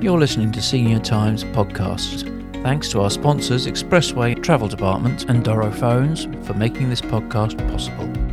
You're listening to Senior Times Podcast. Thanks to our sponsors, Expressway Travel Department and Doro Phones, for making this podcast possible.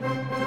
Música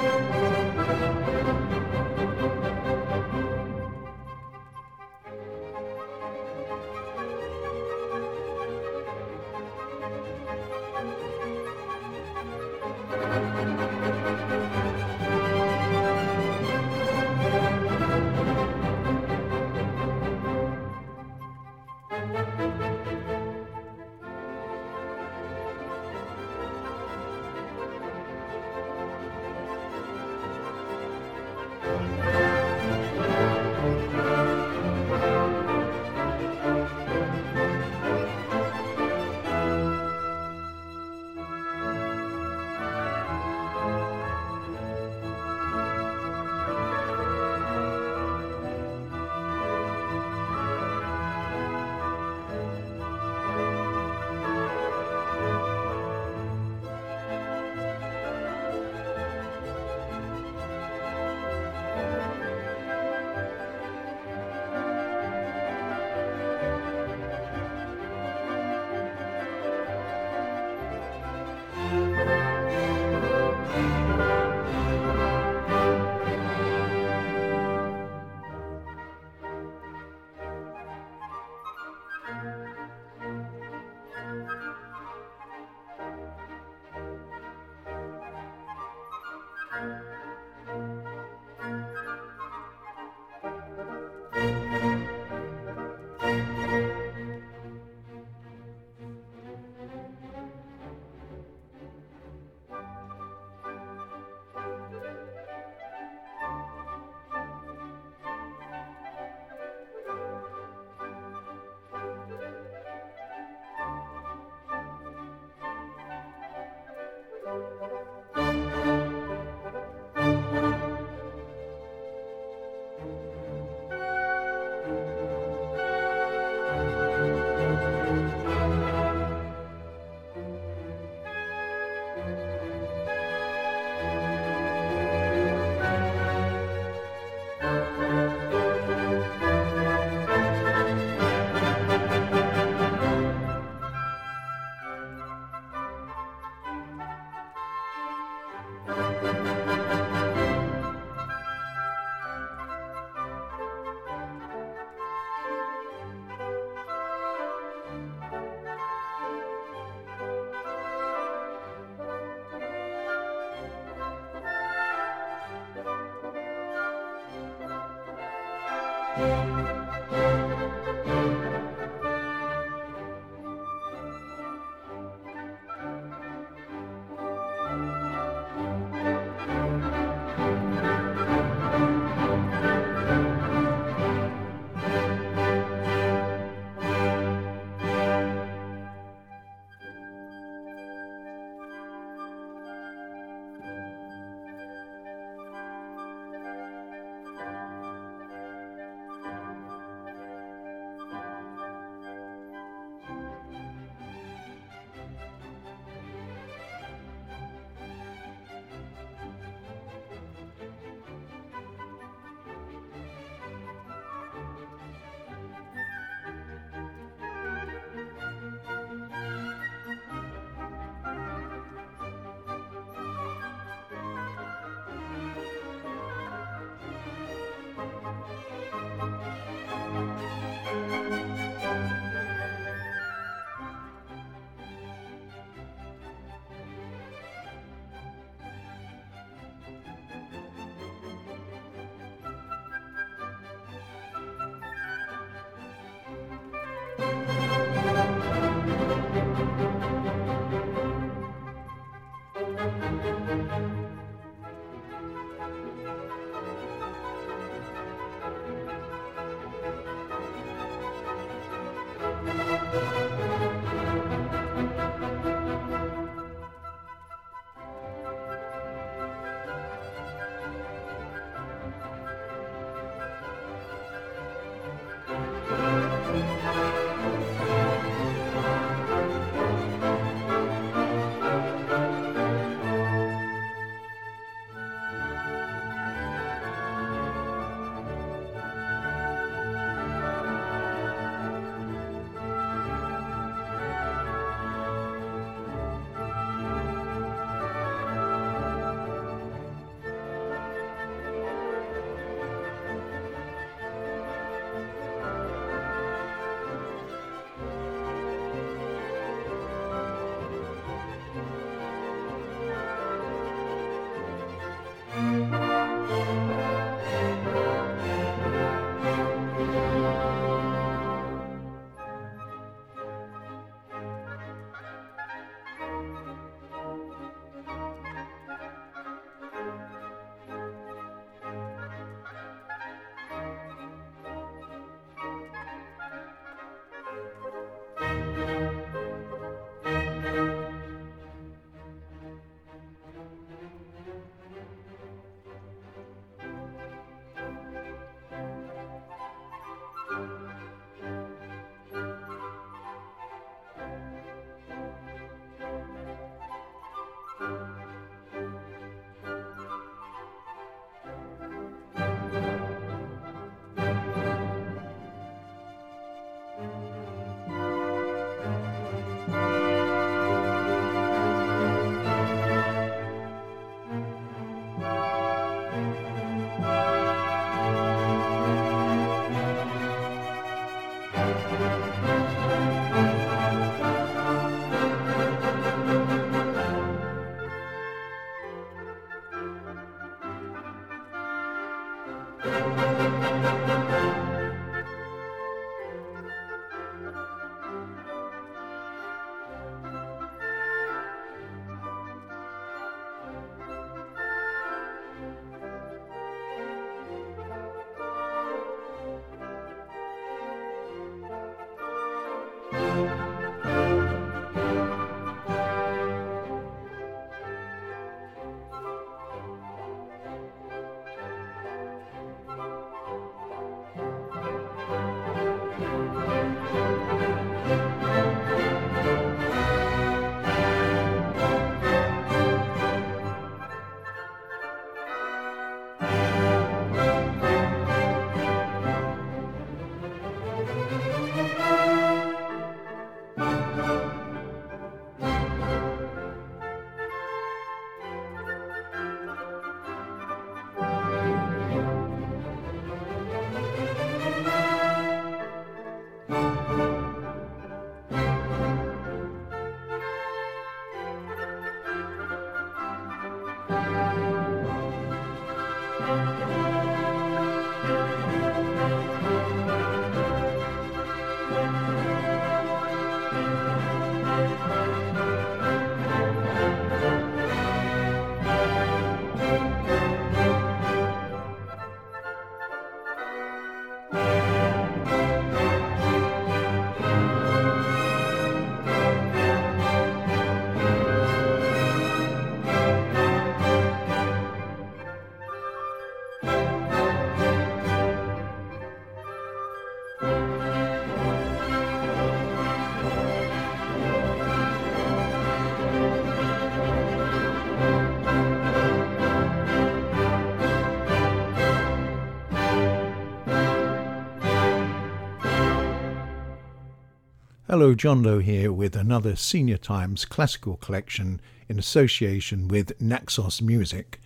Hello, John Lowe here with another Senior Times classical collection in association with Naxos Music.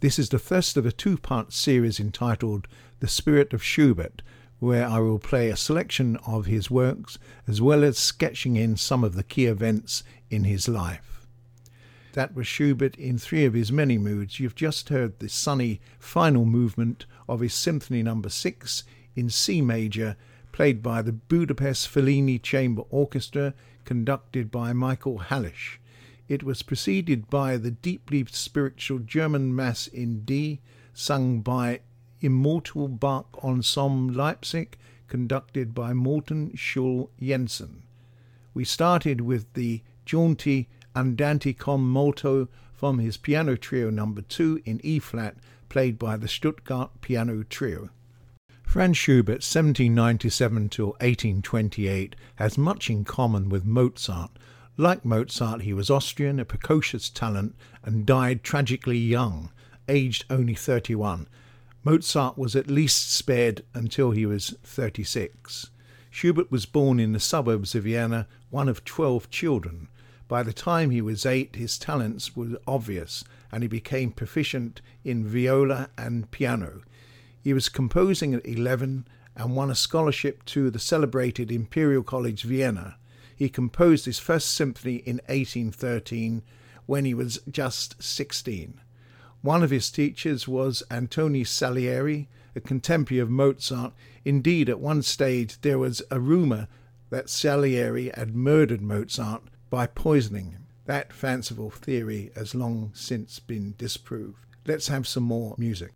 This is the first of a two part series entitled The Spirit of Schubert, where I will play a selection of his works as well as sketching in some of the key events in his life. That was Schubert in three of his many moods. You've just heard the sunny final movement of his Symphony Number no. 6 in C major played by the Budapest Failoni Chamber Orchestra, conducted by Michael Halász. It was preceded by the deeply spiritual German Mass in D, sung by Immortal Bach Ensemble Leipzig, conducted by Morten Schul Jensen. We started with the Jaunty Andante con molto from his piano trio number 2 in E flat, played by the Stuttgart Piano Trio. Franz Schubert, 1797 till 1828, has much in common with Mozart. Like Mozart, he was Austrian, a precocious talent, and died tragically young, aged only 31. Mozart was at least spared until he was 36. Schubert was born in the suburbs of Vienna, one of 12 children. By the time he was eight, his talents were obvious, and he became proficient in viola and piano. He was composing at 11 and won a scholarship to the celebrated Imperial College Vienna. He composed his first symphony in 1813 when he was just 16. One of his teachers was Antonio Salieri, a contemporary of Mozart. Indeed, at one stage there was a rumour that Salieri had murdered Mozart by poisoning him. That fanciful theory has long since been disproved. Let's have some more music.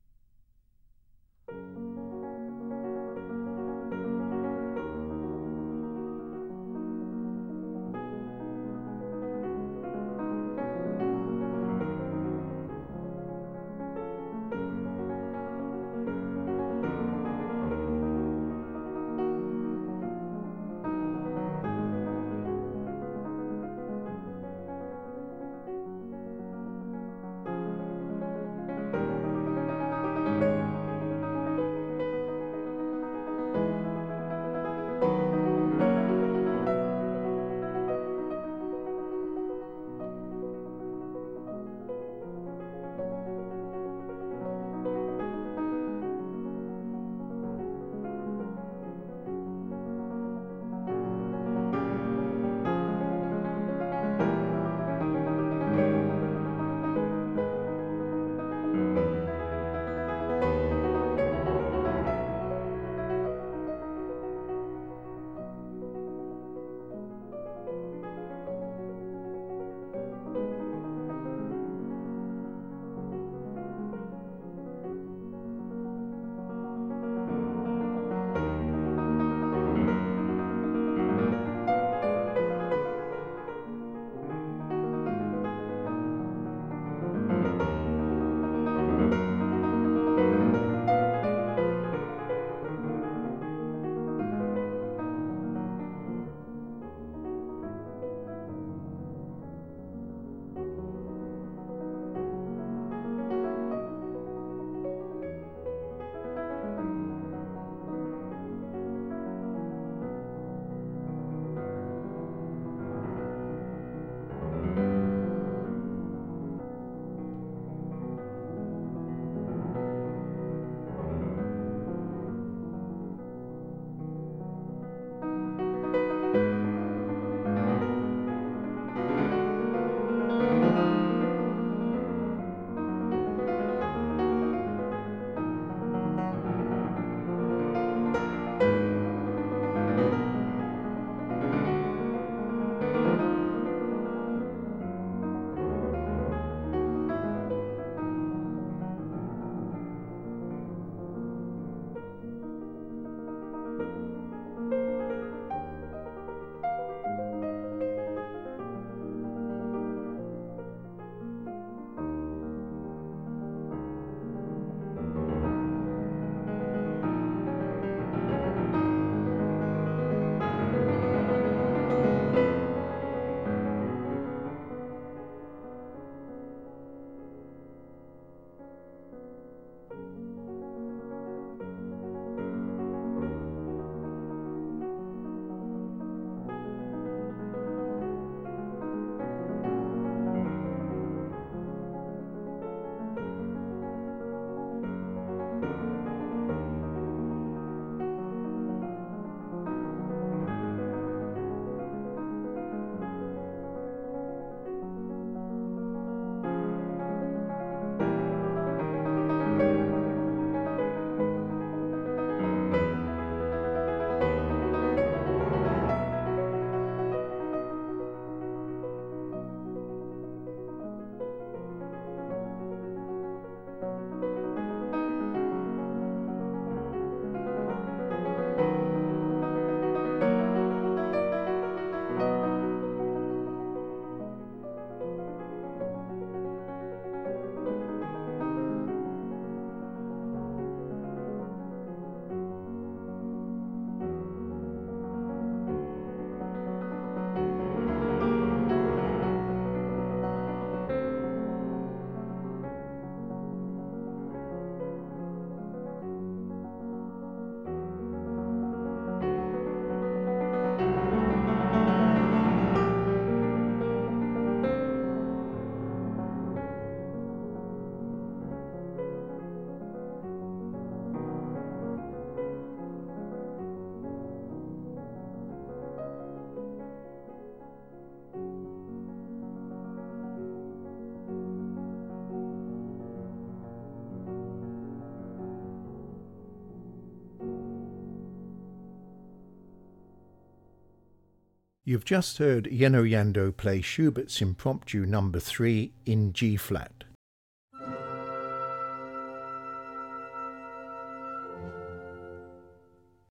You've just heard Jenő Jandó play Schubert's Impromptu Number 3 in G flat.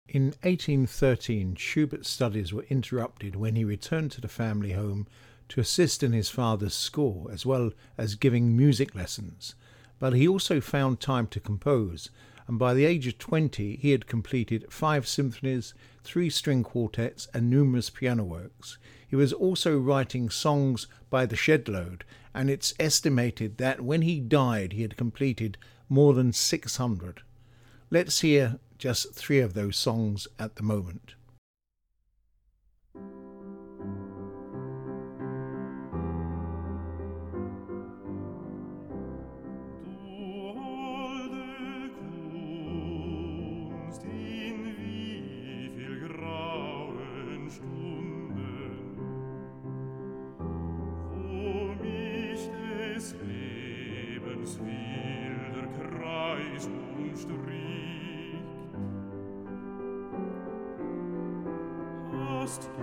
In 1813, Schubert's studies were interrupted when he returned to the family home to assist in his father's score as well as giving music lessons. But he also found time to compose, and by the age of 20 he had completed five symphonies, three string quartets, and numerous piano works. He was also writing songs by the shed-load, and it's estimated that when he died he had completed more than 600. Let's hear just three of those songs at the moment. podcast.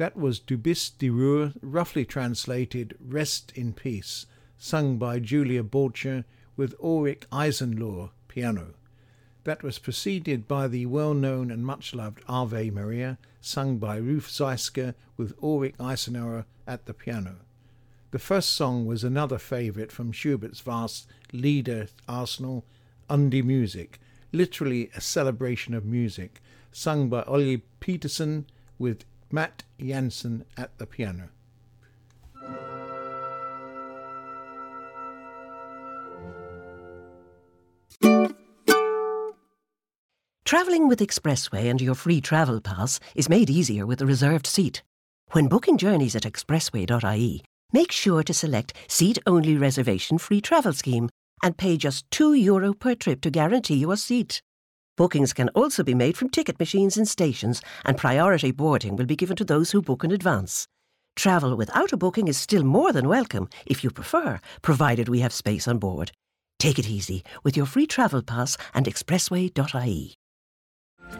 That was Du bist Ruhe, roughly translated Rest in Peace, sung by Julia Borchert with Ulrich Eisenlohr piano. That was preceded by the well-known and much-loved Ave Maria, sung by Ruth Ziesak with Ulrich Eisenlohr at the piano. The first song was another favourite from Schubert's vast Lieder arsenal, An die Musik, literally a celebration of music, sung by Olli Peterson with Matt Jansen at the piano. Travelling with Expressway and your free travel pass is made easier with a reserved seat. When booking journeys at expressway.ie, make sure to select Seat Only Reservation Free Travel Scheme and pay just €2 Euro per trip to guarantee you a seat. Bookings can also be made from ticket machines in stations, and priority boarding will be given to those who book in advance. Travel without a booking is still more than welcome if you prefer, provided we have space on board. Take it easy with your free travel pass and expressway.ie.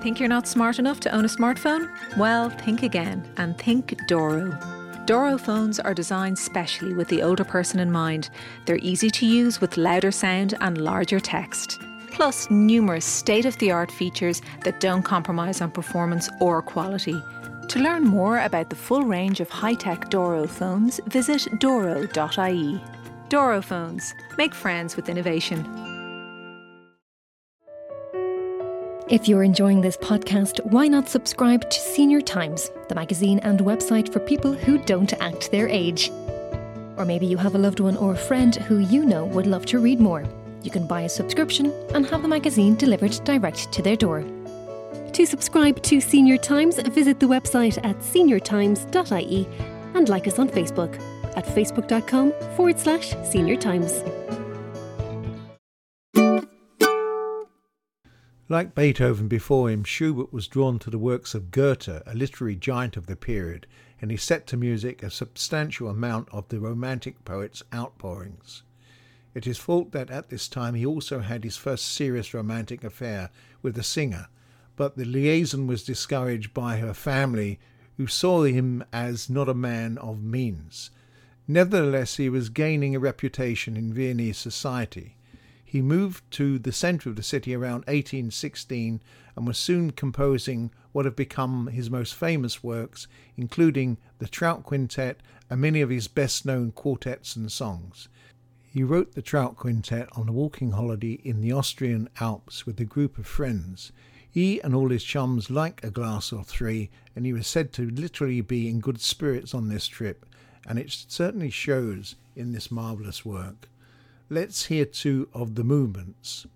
Think you're not smart enough to own a smartphone? Well, think again and think Doro. Doro phones are designed specially with the older person in mind. They're easy to use with louder sound and larger text. Plus, numerous state of the art features that don't compromise on performance or quality. To learn more about the full range of high tech Doro phones, visit doro.ie. Doro phones. Make friends with innovation. If you're enjoying this podcast, why not subscribe to Senior Times, the magazine and website for people who don't act their age? Or maybe you have a loved one or a friend who you know would love to read more. You can buy a subscription and have the magazine delivered direct to their door. To subscribe to Senior Times, visit the website at seniortimes.ie and like us on Facebook at facebook.com forward slash senior times. Like Beethoven before him, Schubert was drawn to the works of Goethe, a literary giant of the period, and he set to music a substantial amount of the Romantic poet's outpourings. It is thought that at this time he also had his first serious romantic affair with a singer, but the liaison was discouraged by her family, who saw him as not a man of means. Nevertheless, he was gaining a reputation in Viennese society. He moved to the centre of the city around 1816 and was soon composing what have become his most famous works, including the Trout Quintet and many of his best known quartets and songs. He wrote the Trout Quintet on a walking holiday in the Austrian Alps with a group of friends. He and all his chums liked a glass or three, and he was said to literally be in good spirits on this trip, and it certainly shows in this marvellous work. Let's hear two of the movements.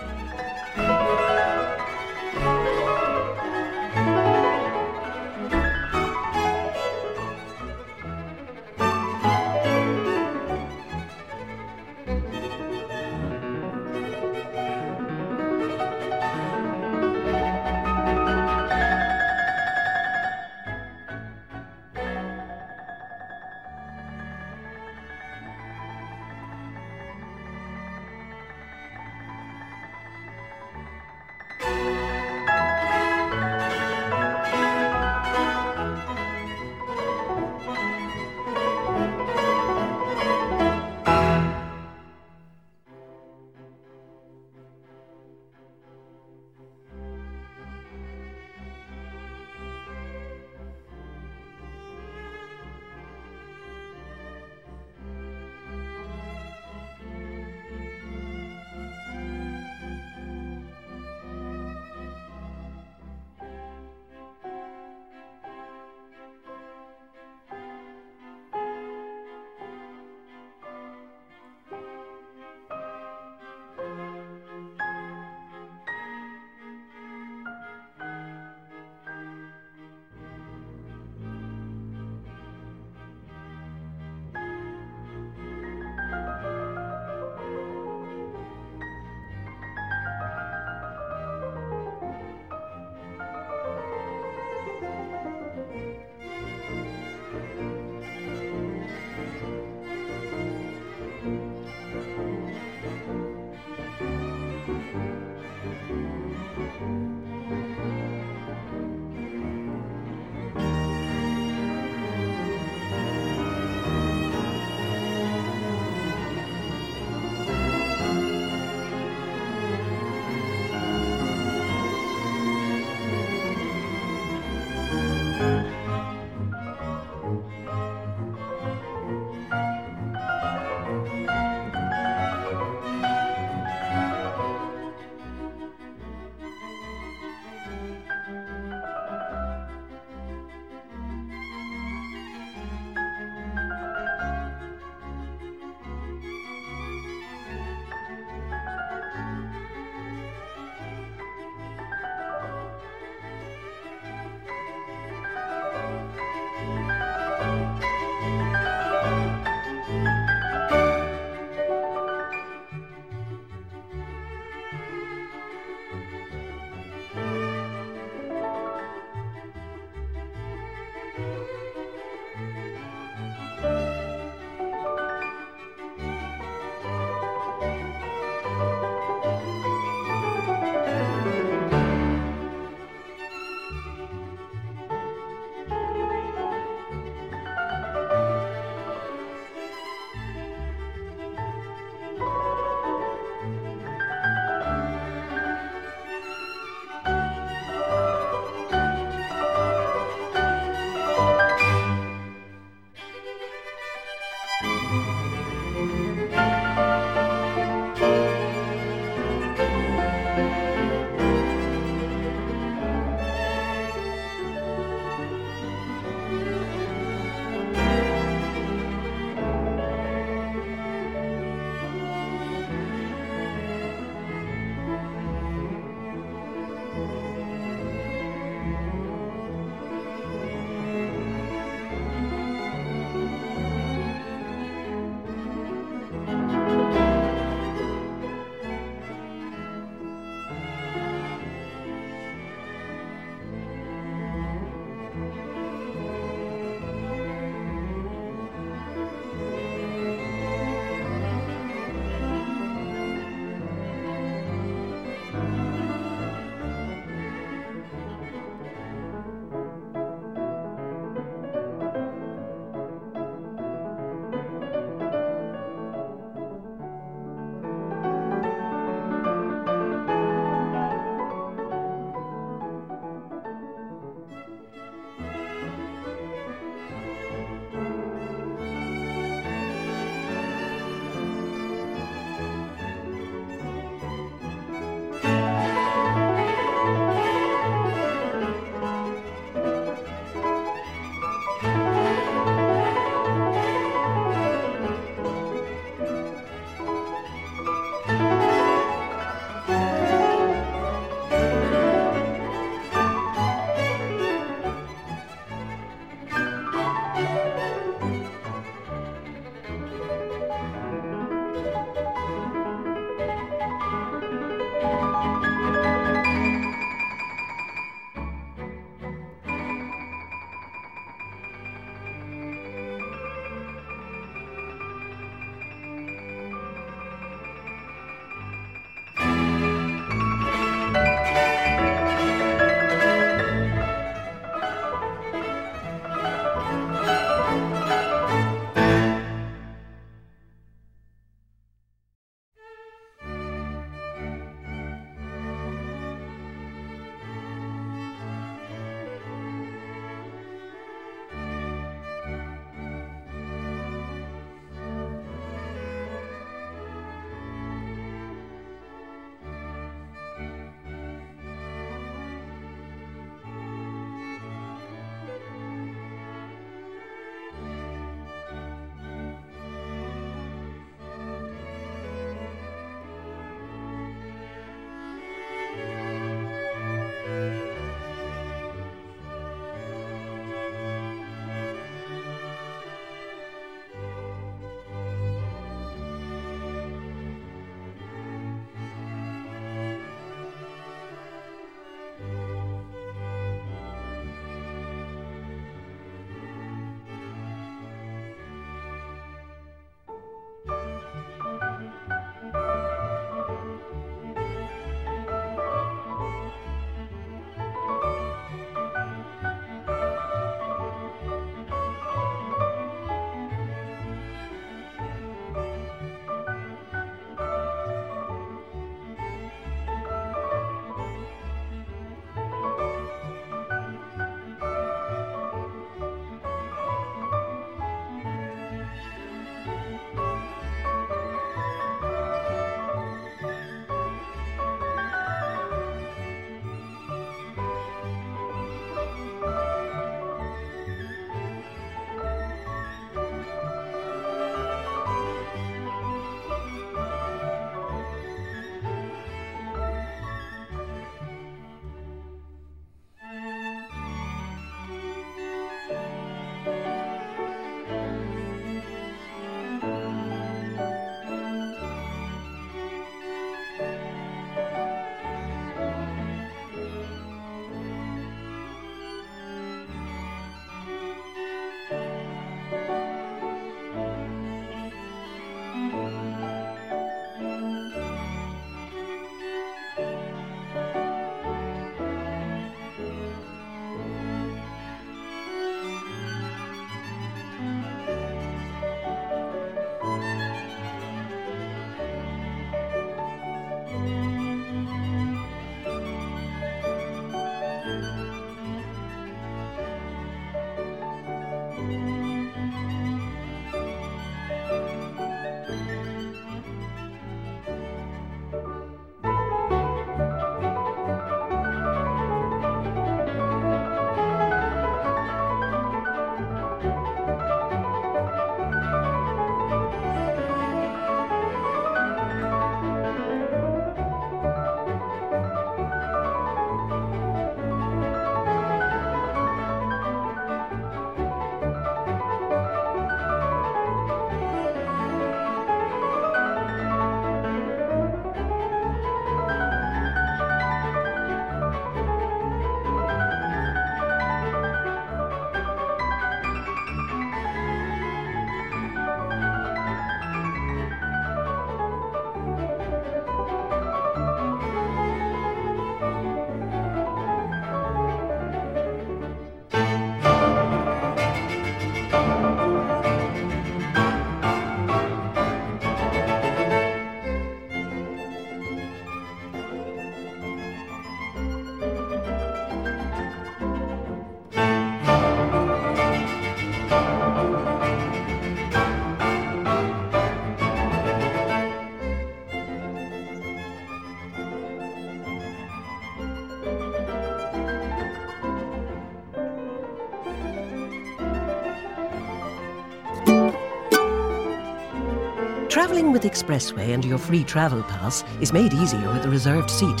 Travelling with Expressway and your free travel pass is made easier with a reserved seat.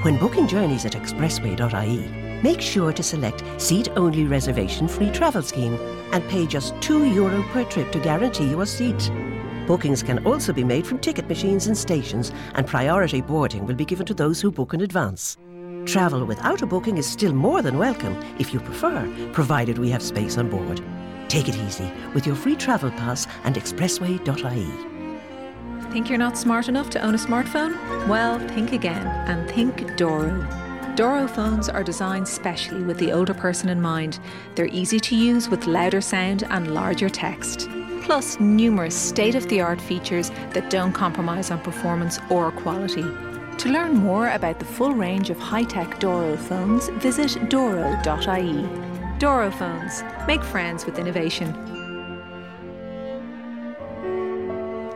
When booking journeys at expressway.ie, make sure to select Seat Only Reservation Free Travel Scheme and pay just €2 Euro per trip to guarantee your seat. Bookings can also be made from ticket machines and stations, and priority boarding will be given to those who book in advance. Travel without a booking is still more than welcome if you prefer, provided we have space on board. Take it easy with your free travel pass and expressway.ie. Think you're not smart enough to own a smartphone? Well, think again and think Doro. Doro phones are designed specially with the older person in mind. They're easy to use with louder sound and larger text. Plus, numerous state of the art features that don't compromise on performance or quality. To learn more about the full range of high tech Doro phones, visit doro.ie. Doro phones. Make friends with innovation.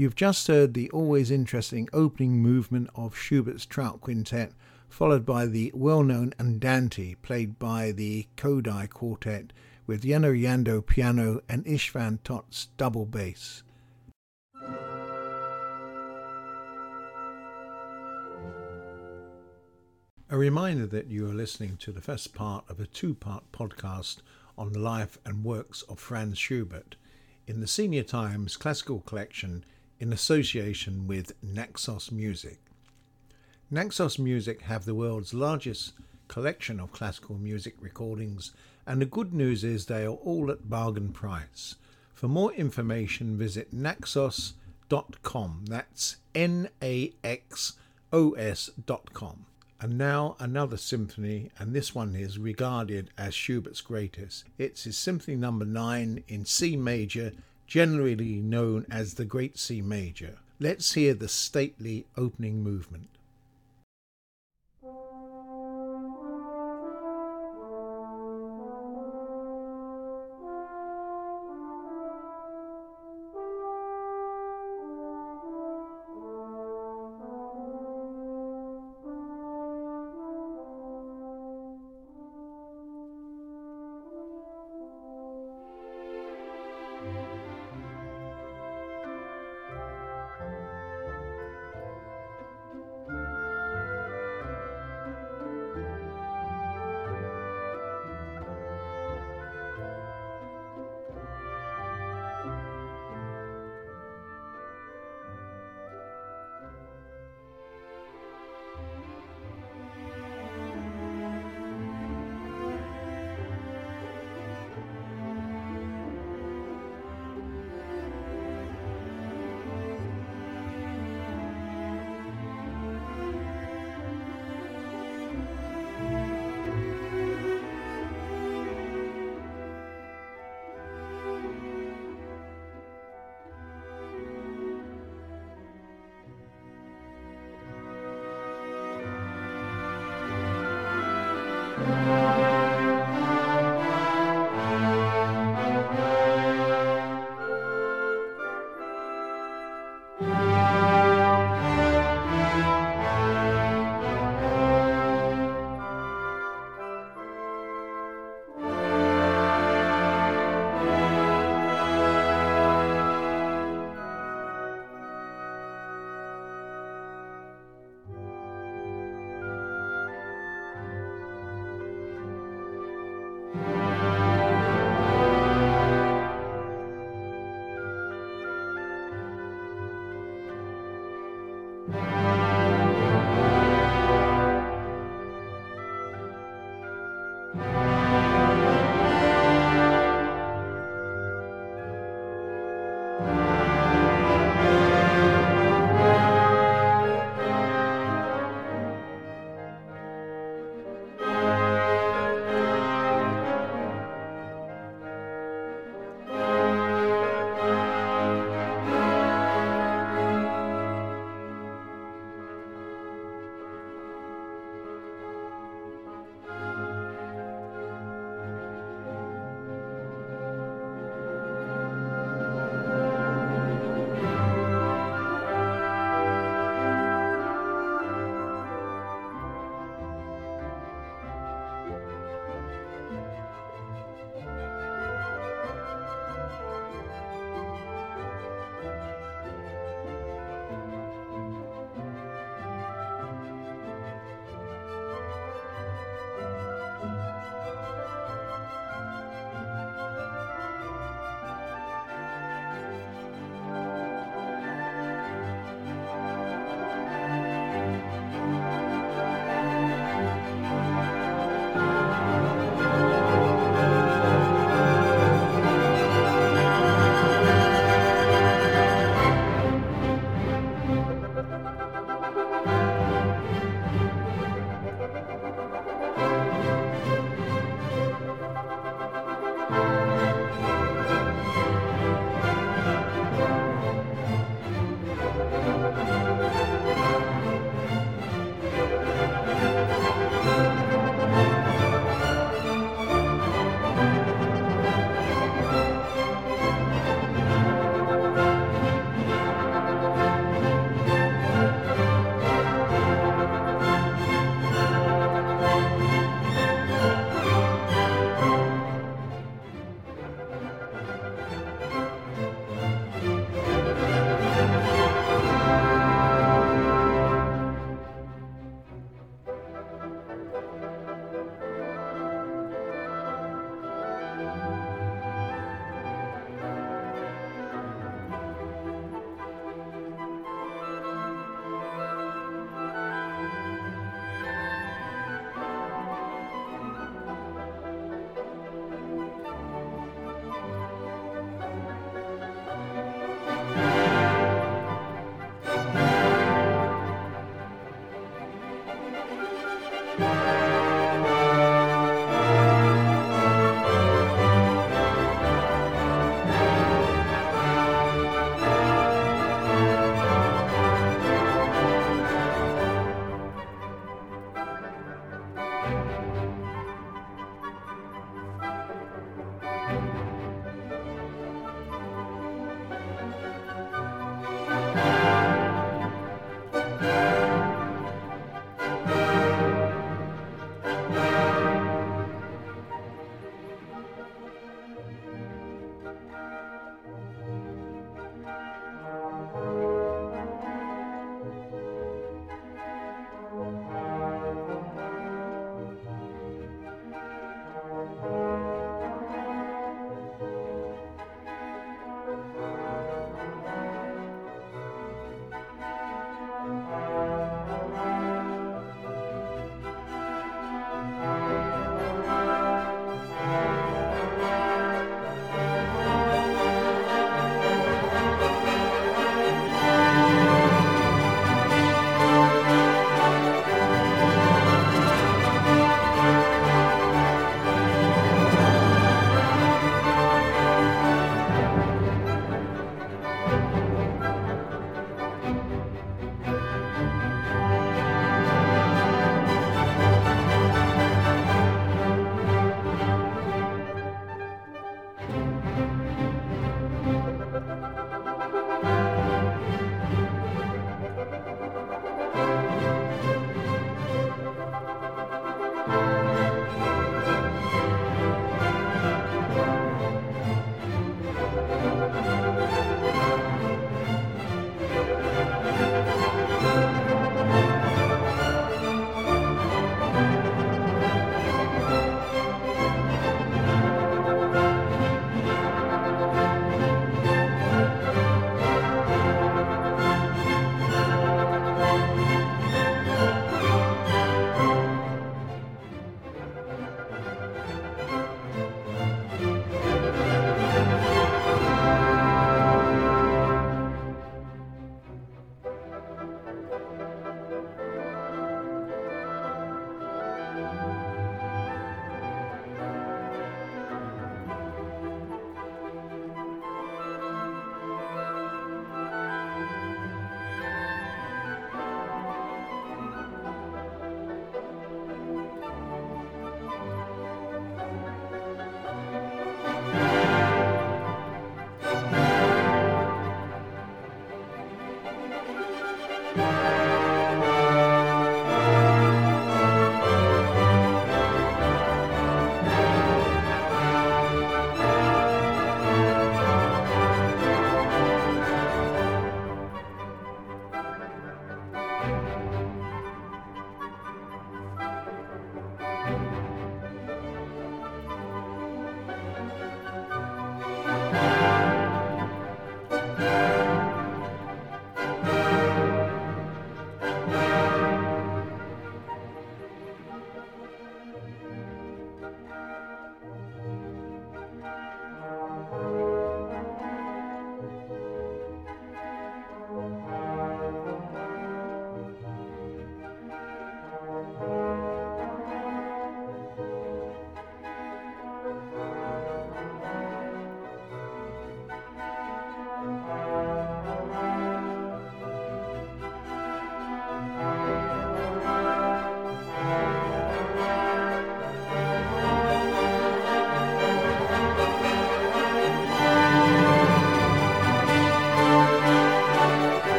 You've just heard the always interesting opening movement of Schubert's Trout Quintet, followed by the well known Andante, played by the Kodály Quartet, with Jenő Jandó piano and István Tóth double bass. A reminder that you are listening to the first part of a two part podcast on the life and works of Franz Schubert in the Senior Times Classical Collection in association with Naxos Music. Naxos Music have the world's largest collection of classical music recordings, and the good news is they are all at bargain price. For more information, visit naxos.com. That's N A X O S.com. And now another symphony, and this one is regarded as Schubert's greatest. It's his Symphony Number no. 9 in C major generally known as the Great C Major. Let's hear the stately opening movement.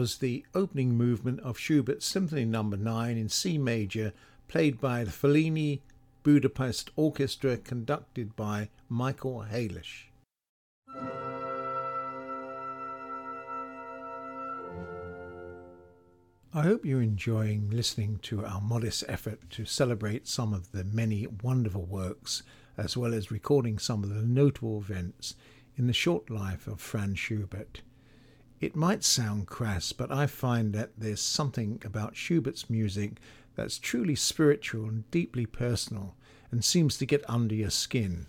Was the opening movement of Schubert's Symphony No. 9 in C major, played by the Failoni Budapest Orchestra, conducted by Michael Halász. I hope you're enjoying listening to our modest effort to celebrate some of the many wonderful works, as well as recording some of the notable events in the short life of Franz Schubert. It might sound crass, but I find that there's something about Schubert's music that's truly spiritual and deeply personal and seems to get under your skin.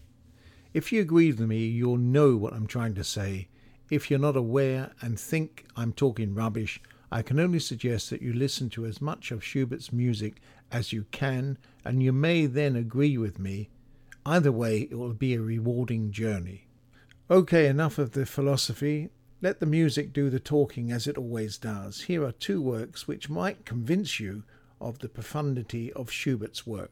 If you agree with me, you'll know what I'm trying to say. If you're not aware and think I'm talking rubbish, I can only suggest that you listen to as much of Schubert's music as you can, and you may then agree with me. Either way, it will be a rewarding journey. Okay, enough of the philosophy. Let the music do the talking as it always does. Here are two works which might convince you of the profundity of Schubert's work.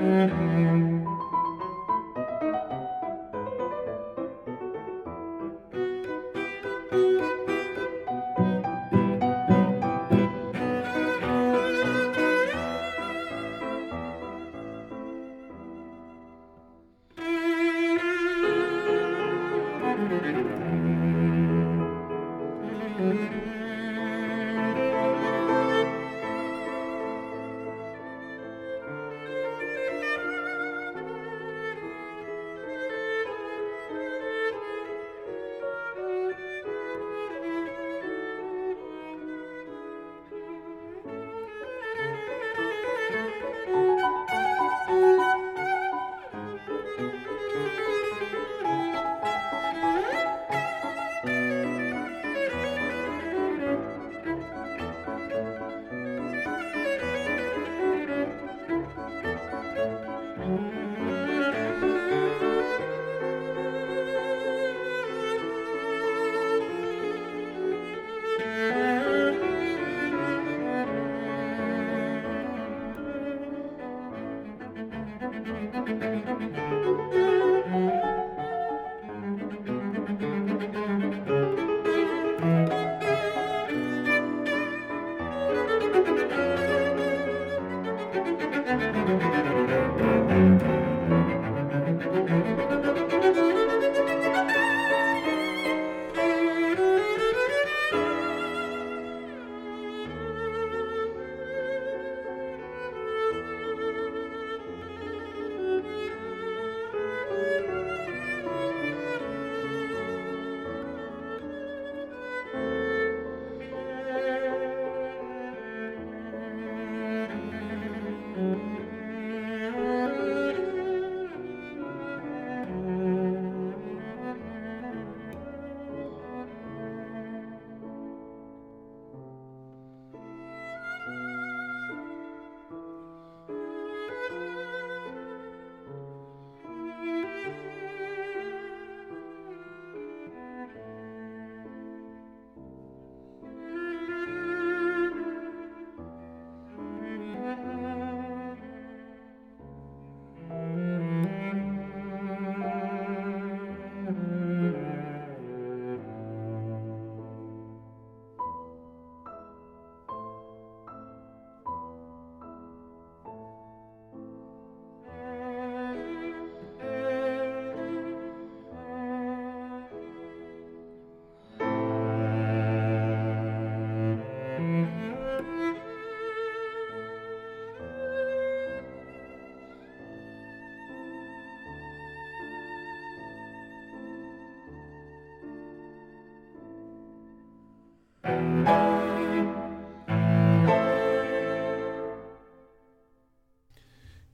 Mm-hmm.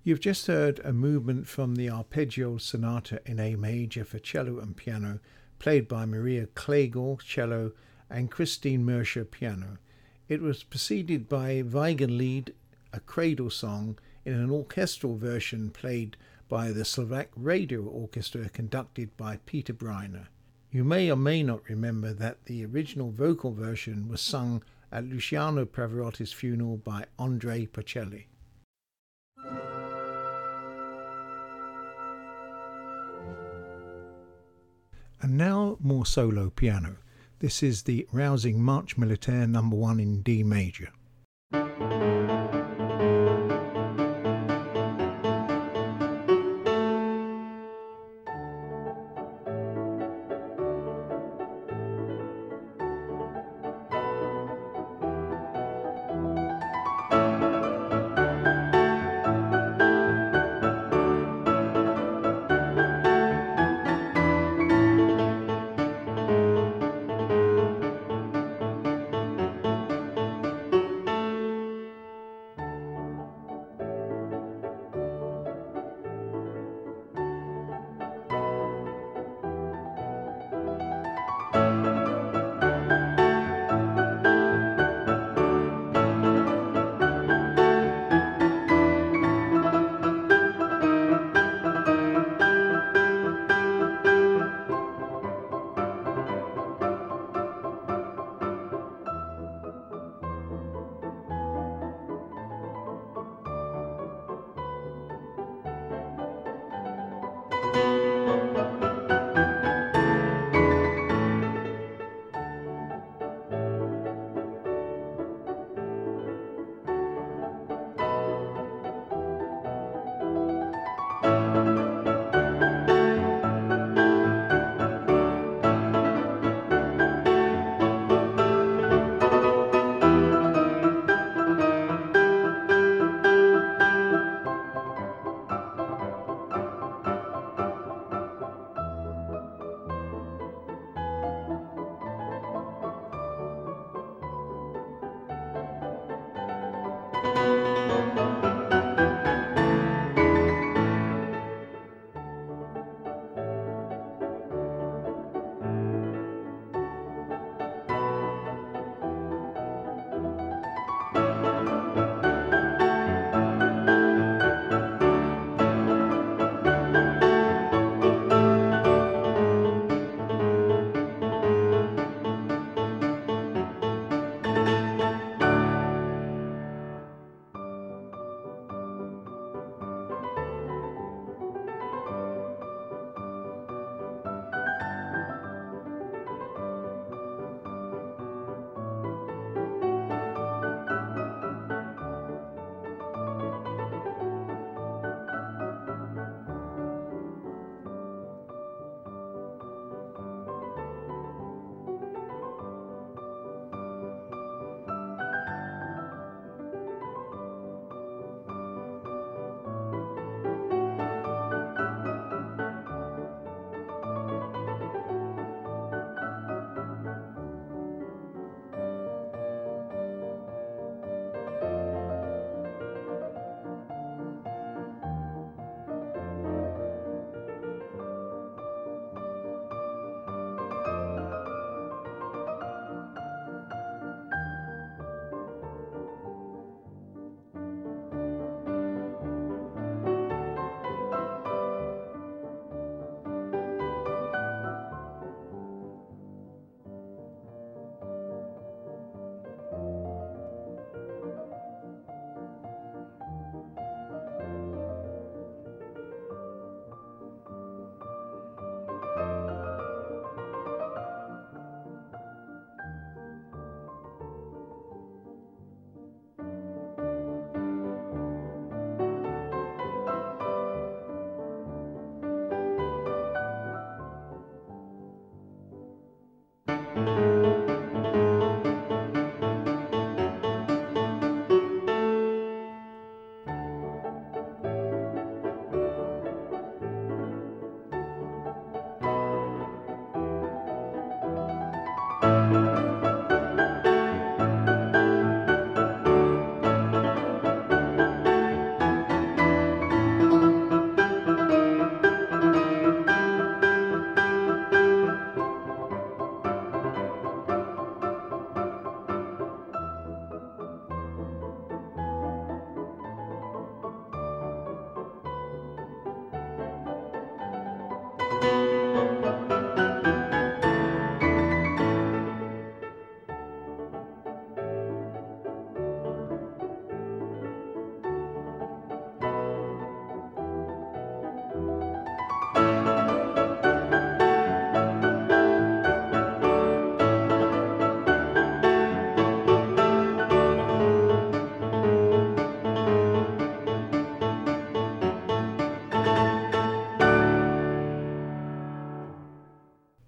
You've just heard a movement from the Arpeggione Sonata in A major for cello and piano, played by Maria Kliegel, cello, and Kristin Merscher, piano. It was preceded by Wiegenlied, a cradle song, in an orchestral version played by the Slovak Radio Orchestra, conducted by Peter Breiner. You may or may not remember that the original vocal version was sung at Luciano Pavarotti's funeral by Andrea Bocelli. And now more solo piano. This is the rousing Marche Militaire number 1 in D major.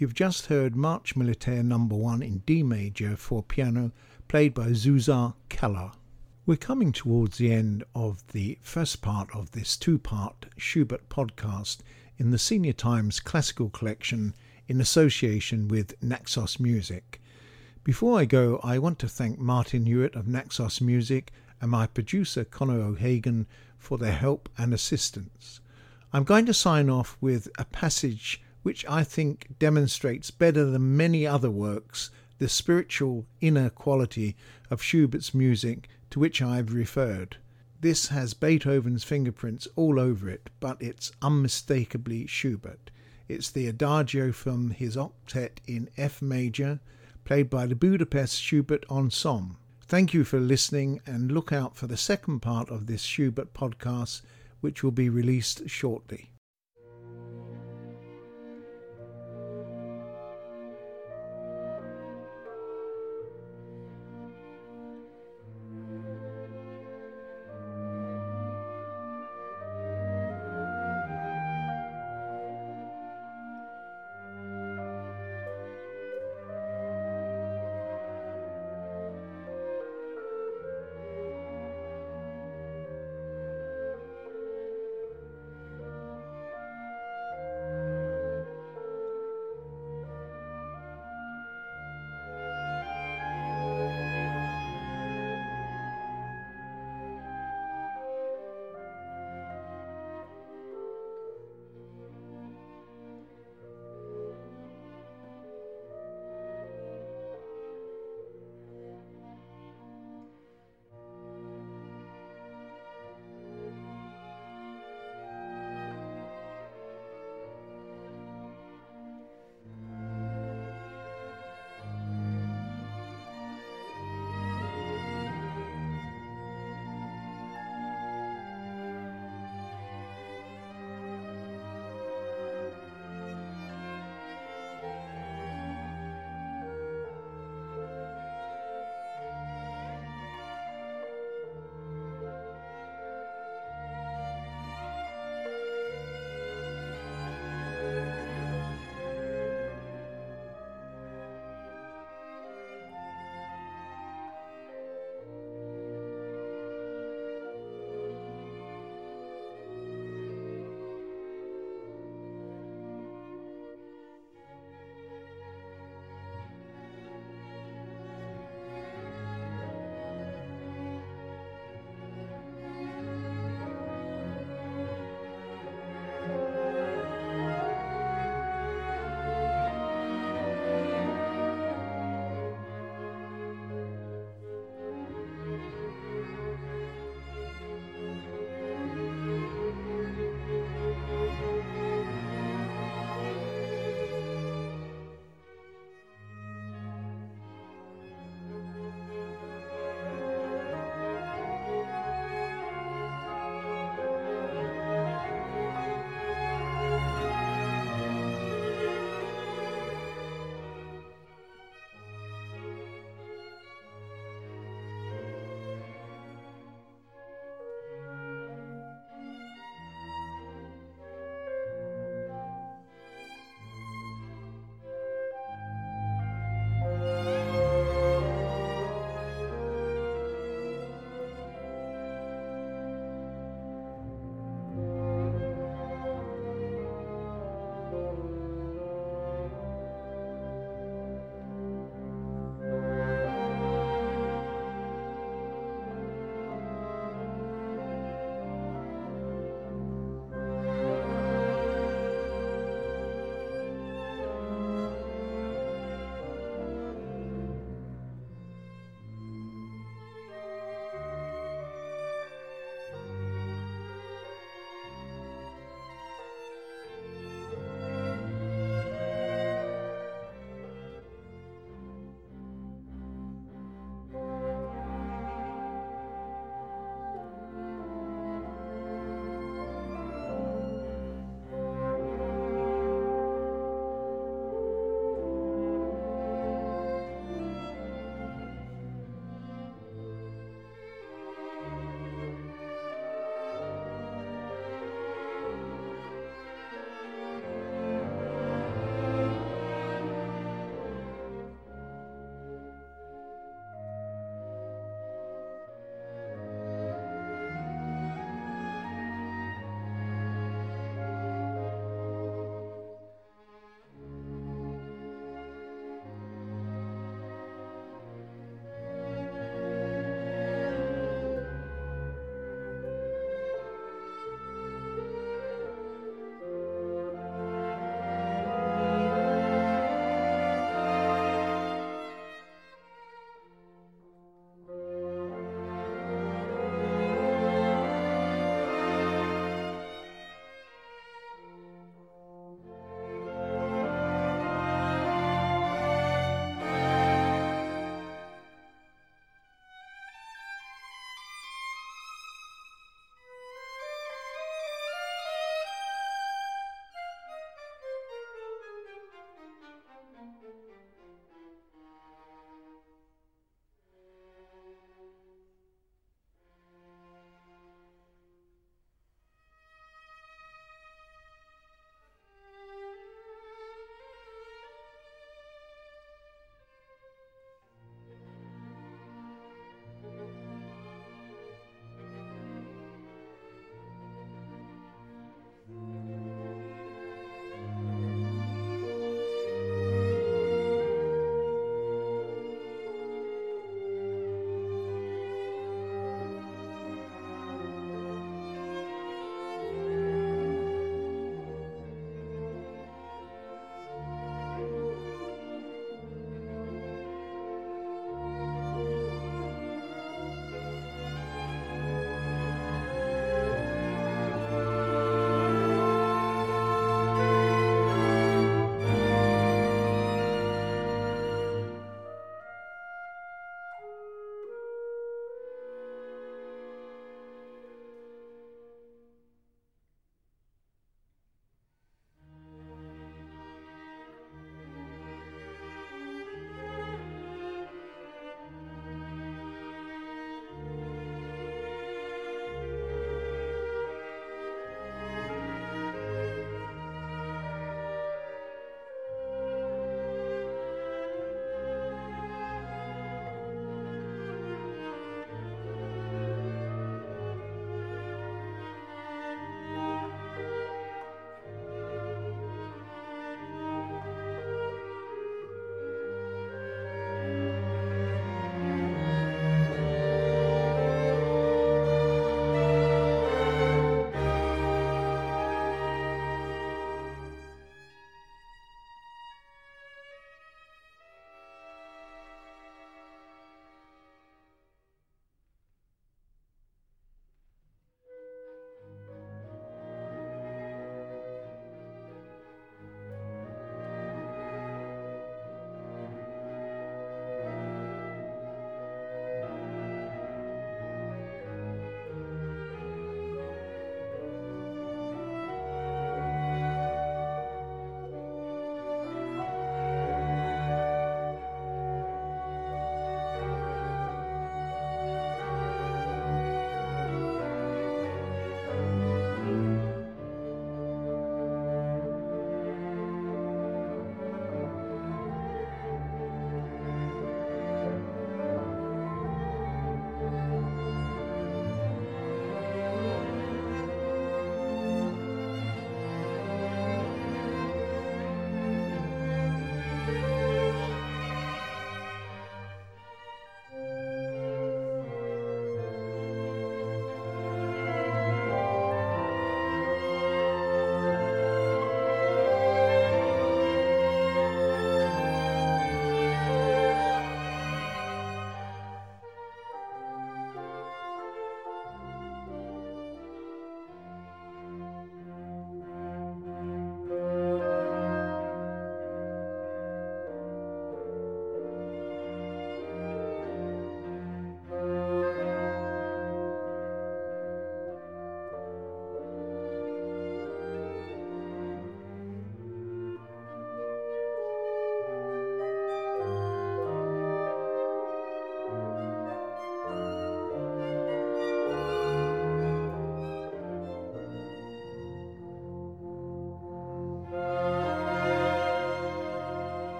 You've just heard Marche Militaire Number 1 in D major for piano, played by Zsuzsa Keller. We're coming towards the end of the first part of this two part Schubert podcast in the Senior Times Classical Collection in association with Naxos Music. Before I go, I want to thank Martin Hewitt of Naxos Music and my producer Conor O'Hagan for their help and assistance. I'm going to sign off with a passage which I think demonstrates better than many other works the spiritual inner quality of Schubert's music to which I have referred. This has Beethoven's fingerprints all over it, but it's unmistakably Schubert. It's the Adagio from his octet in F major, played by the Budapest Schubert Ensemble. Thank you for listening and look out for the second part of this Schubert podcast, which will be released shortly.